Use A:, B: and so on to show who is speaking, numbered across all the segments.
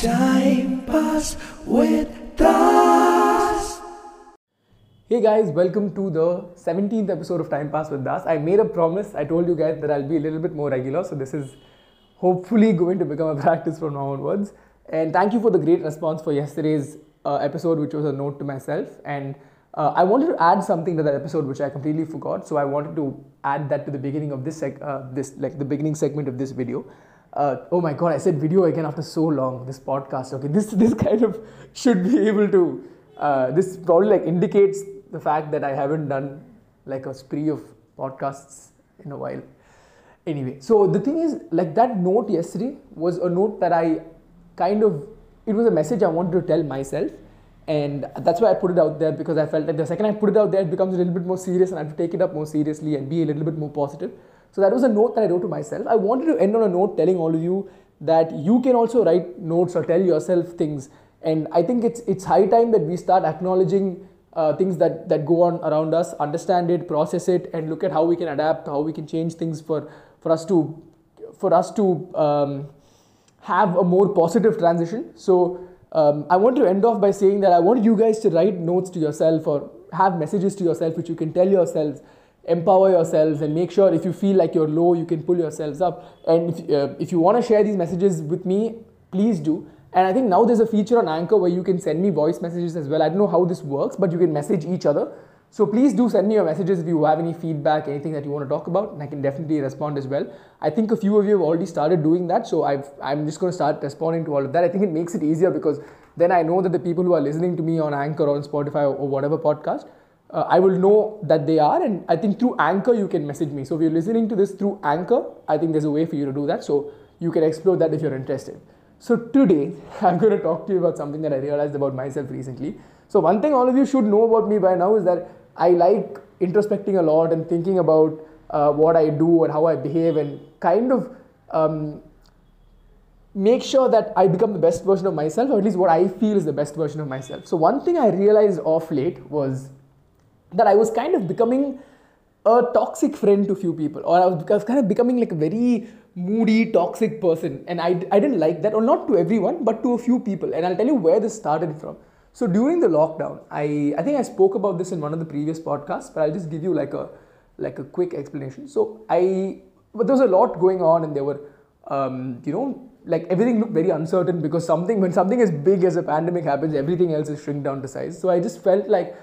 A: Time Pass with Das.
B: Hey guys, welcome to the 17th episode of Time Pass with Das. I made a promise. I told you guys that I'll be a little bit more regular, so this is hopefully going to become a practice from now onwards. And thank you for the great response for yesterday's uh, episode, which was a note to myself. And uh, I wanted to add something to that episode, which I completely forgot. So I wanted to add that to the beginning of this, uh, this like the beginning segment of this video. Uh, oh my god, I said video again after so long. This podcast, okay, this this kind of should be able to. Uh, this probably like indicates the fact that I haven't done like a spree of podcasts in a while. Anyway, so the thing is, like that note yesterday was a note that I kind of, it was a message I wanted to tell myself. And that's why I put it out there because I felt like the second I put it out there, it becomes a little bit more serious and I have to take it up more seriously and be a little bit more positive. So that was a note that I wrote to myself. I wanted to end on a note telling all of you that you can also write notes or tell yourself things. And I think it's, it's high time that we start acknowledging uh, things that, that go on around us, understand it, process it, and look at how we can adapt, how we can change things for, for us to for us to um, have a more positive transition. So um, I want to end off by saying that I want you guys to write notes to yourself or have messages to yourself which you can tell yourselves, empower yourselves, and make sure if you feel like you're low, you can pull yourselves up. And if, uh, if you want to share these messages with me, please do. And I think now there's a feature on Anchor where you can send me voice messages as well. I don't know how this works, but you can message each other. So please do send me your messages if you have any feedback, anything that you want to talk about, and I can definitely respond as well. I think a few of you have already started doing that, so I've, I'm just going to start responding to all of that. I think it makes it easier because then I know that the people who are listening to me on Anchor or on Spotify or, or whatever podcast, uh, I will know that they are, and I think through Anchor you can message me. So if you're listening to this through Anchor, I think there's a way for you to do that. So you can explore that if you're interested. So today I'm going to talk to you about something that I realized about myself recently. So one thing all of you should know about me by now is that I like introspecting a lot and thinking about uh, what I do and how I behave and kind of um, make sure that I become the best version of myself, or at least what I feel is the best version of myself. So, one thing I realized off late was that I was kind of becoming a toxic friend to few people, or I was, I was kind of becoming like a very moody, toxic person, and I, I didn't like that, or not to everyone, but to a few people. And I'll tell you where this started from. So during the lockdown, I, I think I spoke about this in one of the previous podcasts, but I'll just give you like a like a quick explanation. So I but there was a lot going on and there were um, you know like everything looked very uncertain because something when something as big as a pandemic happens, everything else is shrink down to size. So I just felt like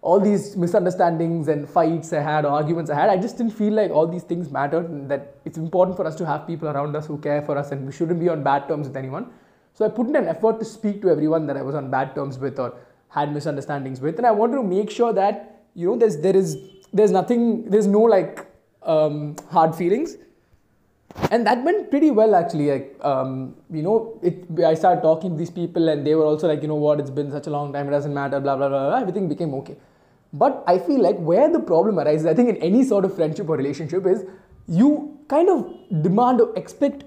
B: all these misunderstandings and fights I had, arguments I had, I just didn't feel like all these things mattered that it's important for us to have people around us who care for us and we shouldn't be on bad terms with anyone. So I put in an effort to speak to everyone that I was on bad terms with or had misunderstandings with, and I wanted to make sure that you know there's there is there's nothing there's no like um, hard feelings, and that went pretty well actually. Like um, you know, it I started talking to these people, and they were also like, you know what, it's been such a long time, it doesn't matter, blah blah blah. blah. Everything became okay. But I feel like where the problem arises, I think in any sort of friendship or relationship is you kind of demand or expect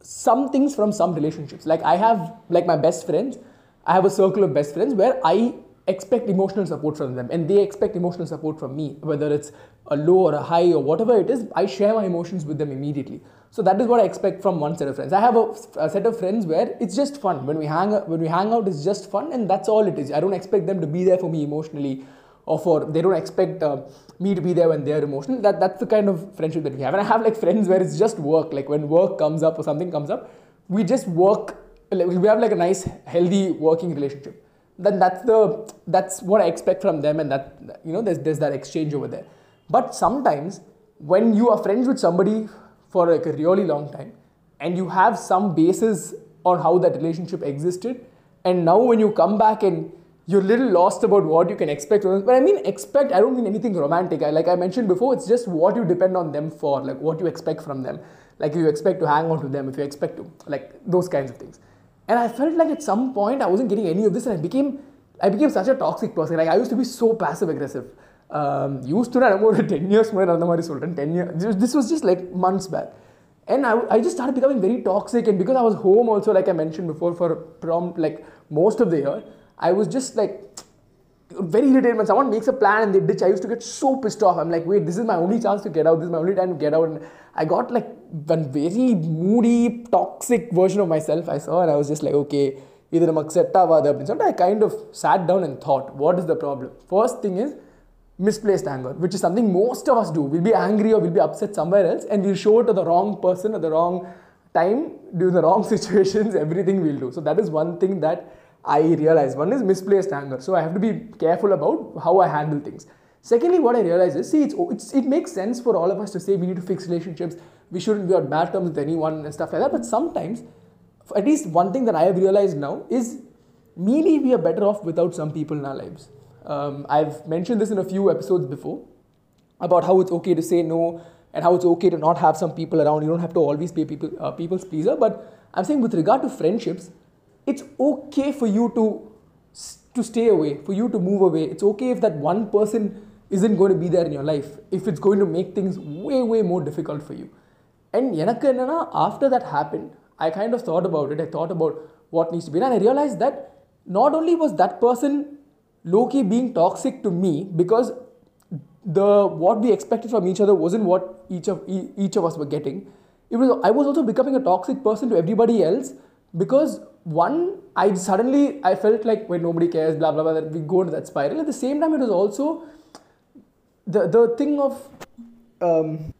B: some things from some relationships. Like I have like my best friends, I have a circle of best friends where I expect emotional support from them and they expect emotional support from me, whether it's a low or a high or whatever it is, I share my emotions with them immediately. So that is what I expect from one set of friends. I have a, a set of friends where it's just fun. When we hang when we hang out, it's just fun and that's all it is. I don't expect them to be there for me emotionally or for they don't expect uh, me to be there when they're emotional. That that's the kind of friendship that we have. And I have like friends where it's just work. Like when work comes up or something comes up, we just work. Like, we have like a nice, healthy working relationship. Then that's the that's what I expect from them, and that you know there's there's that exchange over there. But sometimes when you are friends with somebody for like a really long time, and you have some basis on how that relationship existed, and now when you come back and you're a little lost about what you can expect from them. But I mean expect, I don't mean anything romantic. I, like I mentioned before, it's just what you depend on them for, like what you expect from them. Like if you expect to hang on to them, if you expect to, like those kinds of things. And I felt like at some point I wasn't getting any of this and I became I became such a toxic person. Like I used to be so passive aggressive. Um, used to நான் ஒரு ten years முன்னாடி அந்த மாதிரி சொல்கிறேன் ten year this was just like months back. And I, I just started becoming very toxic and because I was home also like I mentioned before for prom like most of the year, I was just like very irritated when someone makes a plan and they ditch. I used to get so pissed off. I'm like, wait, this is my only chance to get out. This is my only time to get out. And I got like one very moody, toxic version of myself I saw, and I was just like, okay, இது நமக்கு set ஆகாது அப்படின்னு சொல்லிட்டு I kind of sat down and thought, what is the problem? First thing is misplaced anger, which is something most of us do. We'll be angry or we'll be upset somewhere else, and we'll show it to the wrong person at the wrong time, during the wrong situations, everything we'll do. So that is one thing that I realize One is misplaced anger. So I have to be careful about how I handle things. Secondly, what I realize is, see, it's, it's, it makes sense for all of us to say we need to fix relationships, we shouldn't be on bad terms with anyone and stuff like that. But sometimes, at least one thing that I have realized now is maybe we are better off without some people in our lives. Um, I've mentioned this in a few episodes before about how it's okay to say no and how it's okay to not have some people around. You don't have to always be people, uh, people's pleaser. But I'm saying with regard to friendships, it's okay for you to to stay away, for you to move away. It's okay if that one person isn't going to be there in your life, if it's going to make things way, way more difficult for you. And after that happened, I kind of thought about it. I thought about what needs to be done. I realized that not only was that person Loki being toxic to me because the what we expected from each other wasn't what each of each of us were getting. It was I was also becoming a toxic person to everybody else because one I suddenly I felt like when nobody cares, blah blah blah, that we go into that spiral. At the same time, it was also the the thing of um,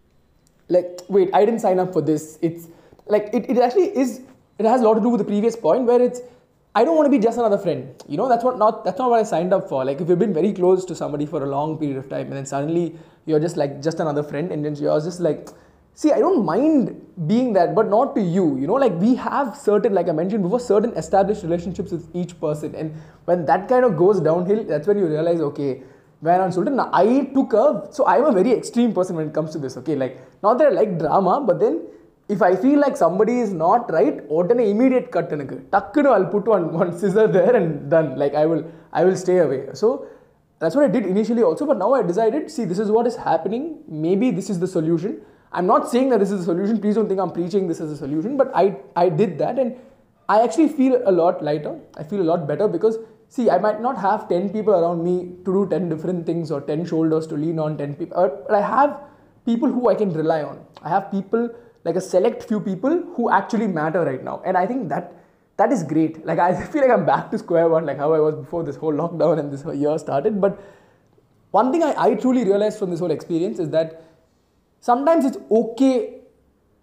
B: like wait i didn't sign up for this. It's like it, it actually is it has a lot to do with the previous point where it's i don't want to be just another friend. You know that's what not that's not what i signed up for. Like if you've been very close to somebody for a long period of time and then suddenly you're just like just another friend and then you're just like see i don't mind being that but not to you you know like we have certain like i mentioned before certain established relationships with each person and when that kind of goes downhill that's when you realize okay வேணாம்னு சொல்லிட்டு நான் ஐ டுக் அ so I am a very extreme person when comes to this okay like not that like drama but then if I feel like somebody is not right உடனே immediate cut எனக்கு டக்குன்னு I put one one scissor there and done like I will I will stay away so that's what I did initially also, but now I decided, see, this is what is happening. Maybe this is the solution. I'm not saying that this is the solution. Please don't think I'm preaching this as a solution, but I, I did that and I actually feel a lot lighter. I feel a lot better because, see, I might not have 10 people around me to do 10 different things or 10 shoulders to lean on, 10 people, uh, but I have people who I can rely on. I have people, like a select few people who actually matter right now. And I think that that is great. Like I feel like I'm back to square one, like how I was before this whole lockdown and this year started. But one thing I, I truly realized from this whole experience is that sometimes it's okay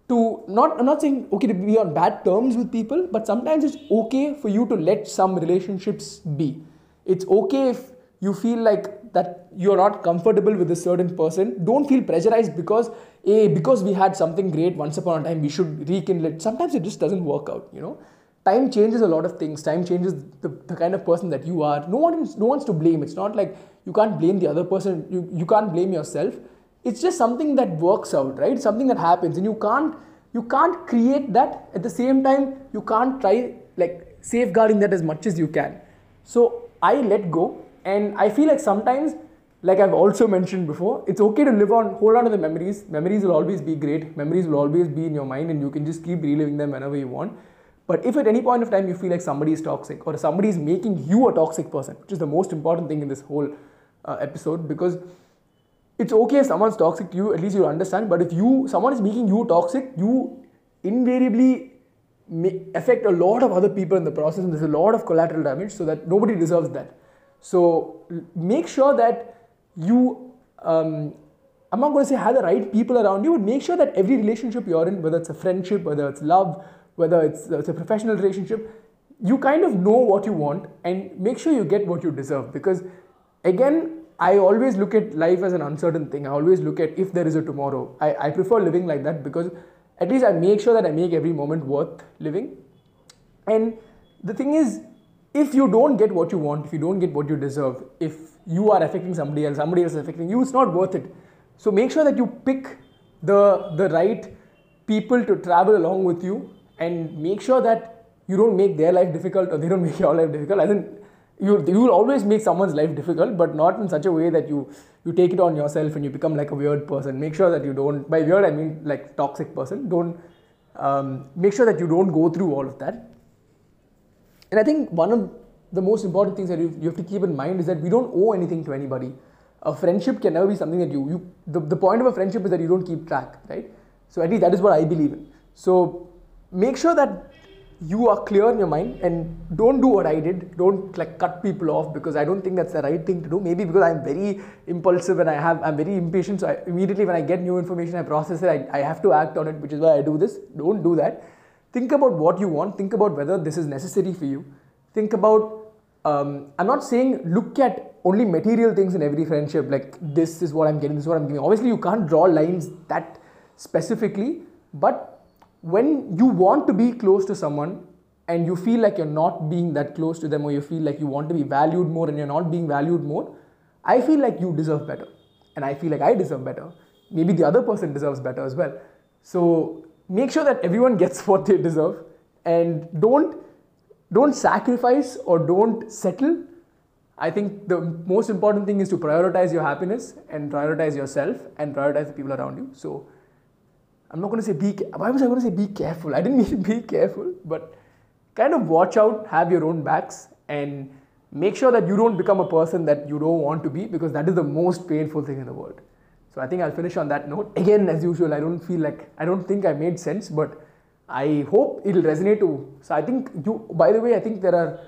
B: to not I'm not saying okay to be on bad terms with people, but sometimes it's okay for you to let some relationships be. It's okay if you feel like that you're not comfortable with a certain person. Don't feel pressurized because a because we had something great once upon a time, we should rekindle it. Sometimes it just doesn't work out, you know time changes a lot of things time changes the, the kind of person that you are no one is, no one's to blame it's not like you can't blame the other person you, you can't blame yourself it's just something that works out right? Something that happens and you can't you can't create that at the same time. You can't try like safeguarding that as much as you can. So i let go and i feel like sometimes like i've also mentioned before it's okay to live on hold on to the memories. Memories will always be great. Memories will always be in your mind and you can just keep reliving them whenever you want. But if at any point of time you feel like somebody is toxic or somebody is making you a toxic person, which is the most important thing in this whole uh, episode, because it's okay if someone's toxic to you, at least you understand. But if you someone is making you toxic, you invariably affect a lot of other people in the process, and there's a lot of collateral damage. So that nobody deserves that. So make sure that you. Um, I'm not going to say have the right people around you, but make sure that every relationship you're in, whether it's a friendship, whether it's love, whether it's, it's a professional relationship, you kind of know what you want and make sure you get what you deserve. Because again, I always look at life as an uncertain thing. I always look at if there is a tomorrow. I, I prefer living like that because at least I make sure that I make every moment worth living. And the thing is, if you don't get what you want, if you don't get what you deserve, if you are affecting somebody else, somebody else is affecting you, it's not worth it. So make sure that you pick the the right people to travel along with you and make sure that you don't make their life difficult or they don't make your life difficult. I you you will always make someone's life difficult, but not in such a way that you you take it on yourself and you become like a weird person. Make sure that you don't. By weird, I mean like toxic person. Don't um, make sure that you don't go through all of that. And I think one of the most important things that you, you have to keep in mind is that we don't owe anything to anybody. A friendship can never be something that you, you the, the point of a friendship is that you don't keep track, right? So at least that is what I believe in. So make sure that you are clear in your mind and don't do what I did. Don't like cut people off because I don't think that's the right thing to do. Maybe because I'm very impulsive and I have I'm very impatient. So I, immediately when I get new information, I process it. I, I have to act on it, which is why I do this. Don't do that. Think about what you want. Think about whether this is necessary for you. Think about. Um, I'm not saying look at only material things in every friendship. Like this is what I'm getting. This is what I'm giving. Obviously, you can't draw lines that specifically, but when you want to be close to someone and you feel like you're not being that close to them or you feel like you want to be valued more and you're not being valued more, I feel like you deserve better. And I feel like I deserve better. Maybe the other person deserves better as well. So make sure that everyone gets what they deserve and don't don't sacrifice or don't settle. I think the most important thing is to prioritize your happiness and prioritize yourself and prioritize the people around you. So I'm not going to say be. Why was I going to say be careful? I didn't mean be careful, but kind of watch out, have your own backs, and make sure that you don't become a person that you don't want to be because that is the most painful thing in the world. So I think I'll finish on that note. Again, as usual, I don't feel like I don't think I made sense, but I hope it'll resonate to. So I think you. By the way, I think there are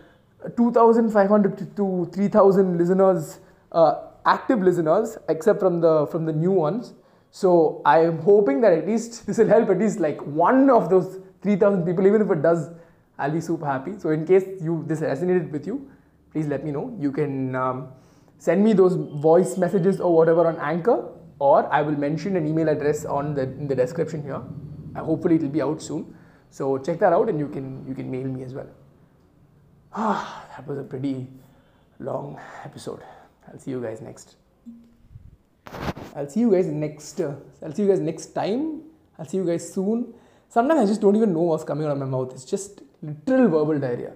B: 2,500 to 3,000 listeners, uh, active listeners, except from the from the new ones. So I'm hoping that at least this will help at least like one of those 3,000 people, even if it does, I'll be super happy. So in case you this resonated with you, please let me know. You can um, send me those voice messages or whatever on Anchor, or I will mention an email address on the in the description here. Uh, hopefully it will be out soon. So check that out, and you can you can mail me as well. Ah, that was a pretty long episode. I'll see you guys next. I'll see you guys next. Uh, I'll see you guys next time. I'll see you guys soon. Sometimes I just don't even know what's coming out of my mouth. It's just literal verbal diarrhea.